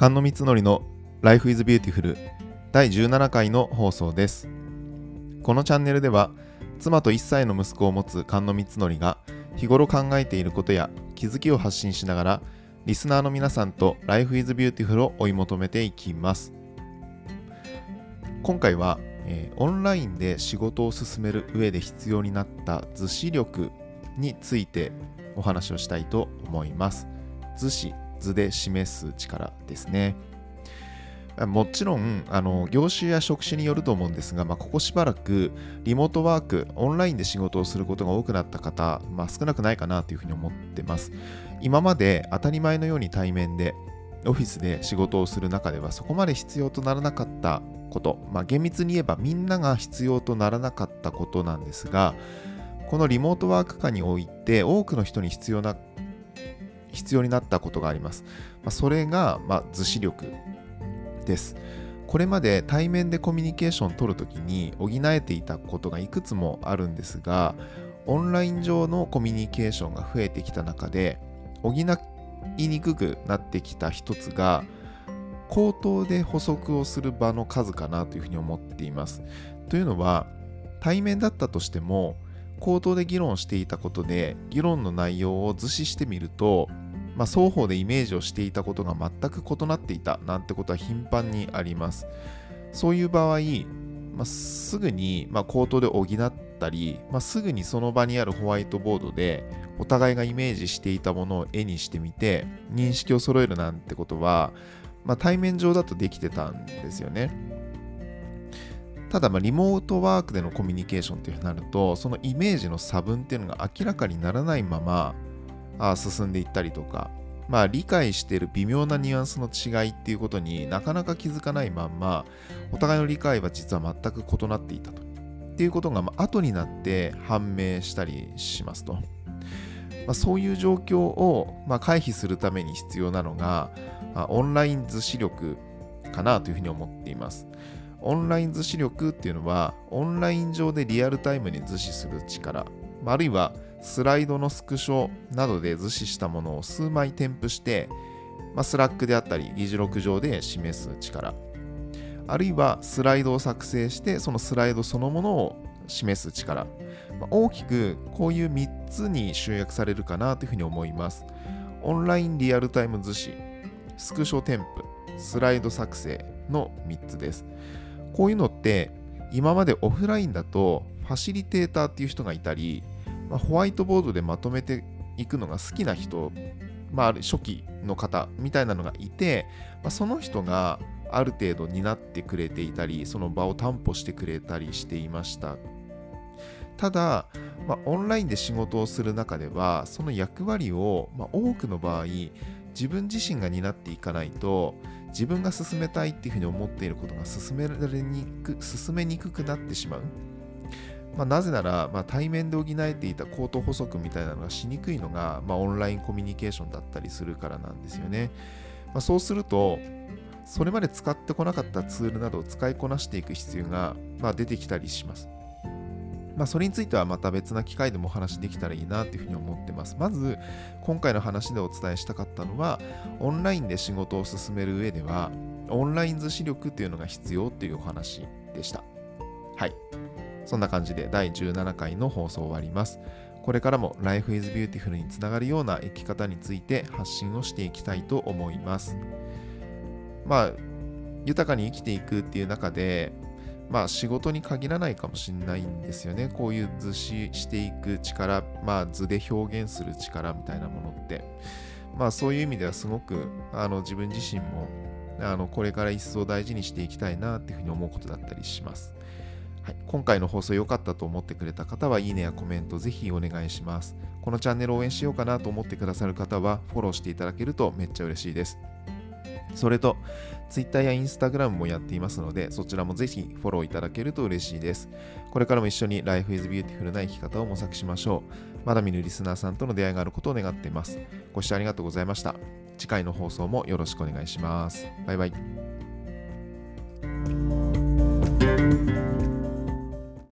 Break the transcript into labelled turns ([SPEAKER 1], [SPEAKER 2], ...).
[SPEAKER 1] 菅野光則の Life is Beautiful 第17回の放送です。このチャンネルでは妻と1歳の息子を持つ菅野光則が日頃考えていることや気づきを発信しながらリスナーの皆さんと Life is Beautiful を追い求めていきます。今回は、えー、オンラインで仕事を進める上で必要になった図示力についてお話をしたいと思います。図示図で示す力ですね。もちろんあの業種や職種によると思うんですが、まあ、ここしばらくリモートワーク、オンラインで仕事をすることが多くなった方、まあ、少なくないかなというふうに思ってます。今まで当たり前のように対面でオフィスで仕事をする中ではそこまで必要とならなかったこと、まあ、厳密に言えばみんなが必要とならなかったことなんですが、このリモートワーク下において多くの人に必要な必要になったことがあります。まあ、それが、まあ、図示力です。これまで対面でコミュニケーションを取るときに補えていたことがいくつもあるんですが、オンライン上のコミュニケーションが増えてきた中で、補いにくくなってきた一つが、口頭で補足をする場の数かなというふうに思っています。というのは、対面だったとしても、口頭で議論していたことで議論の内容を図示してみると、まあ、双方でイメージをしていたことが全く異なっていたなんてことは頻繁にあります。そういう場合、まあ、すぐに、ま、口頭で補ったり、まあ、すぐにその場にあるホワイトボードでお互いがイメージしていたものを絵にしてみて認識を揃えるなんてことは、まあ、対面上だとできてたんですよね。ただ、まリモートワークでのコミュニケーションってなると、そのイメージの差分っていうのが明らかにならないままあ進んでいったりとか、まあ、理解している微妙なニュアンスの違いっていうことになかなか気づかないまんま、お互いの理解は実は全く異なっていたと。っていうことが、ま後になって判明したりしますと。まあ、そういう状況を、まあ回避するために必要なのが、あオンライン図示力かなというふうに思っています。オンライン図示力っていうのは、オンライン上でリアルタイムに図示する力、まああるいはスライドのスクショなどで図示したものを数枚添付して、まあ、 Slack であったり、議事録上で示す力、あるいはスライドを作成して、そのスライドそのものを示す力、まあ、大きくこういう3つに集約されるかなというふうに思います。オンラインリアルタイム図示、スクショ添付、スライド作成の3つです。こういうのって今までオフラインだとファシリテーターっていう人がいたり、まあ、ホワイトボードでまとめていくのが好きな人、まあ、初期の方みたいなのがいて、まあ、その人がある程度担ってくれていたりその場を担保してくれたりしていましたただ、まあ、オンラインで仕事をする中ではその役割を、まあ、多くの場合自分自身が担っていかないと自分が進めたいっていうふうに思っていることが進められにく進めにくくなってしまう。まあ、なぜなら、まあ、対面で補えていた口頭補足みたいなのがしにくいのが、まあ、オンラインコミュニケーションだったりするからなんですよね。まあ、そうすると、それまで使ってこなかったツールなどを使いこなしていく必要が、まあ、出てきたりします。まあ、それについてはまた別な機会でもお話できたらいいなというふうに思ってます。まず、今回の話でお伝えしたかったのは、オンラインで仕事を進める上では、オンライン図示力っていうのが必要っていうお話でした。はい。そんな感じで第17回の放送終わります。これからも Life is Beautiful につながるような生き方について発信をしていきたいと思います。まあ、豊かに生きていくっていう中で、まあ仕事に限らないかもしれないんですよね。こういう図示していく力、まあ図で表現する力みたいなものって。まあそういう意味ではすごくあの自分自身もあのこれから一層大事にしていきたいなっていうふうに思うことだったりします。はい、今回の放送良かったと思ってくれた方はいいねやコメントぜひお願いします。このチャンネルを応援しようかなと思ってくださる方はフォローしていただけるとめっちゃ嬉しいです。それと、Twitter や Instagram もやっていますので、そちらもぜひフォローいただけると嬉しいです。これからも一緒に Life is Beautiful な生き方を模索しましょう。まだ見ぬリスナーさんとの出会いがあることを願っています。ご視聴ありがとうございました。次回の放送もよろしくお願いします。バイバイ。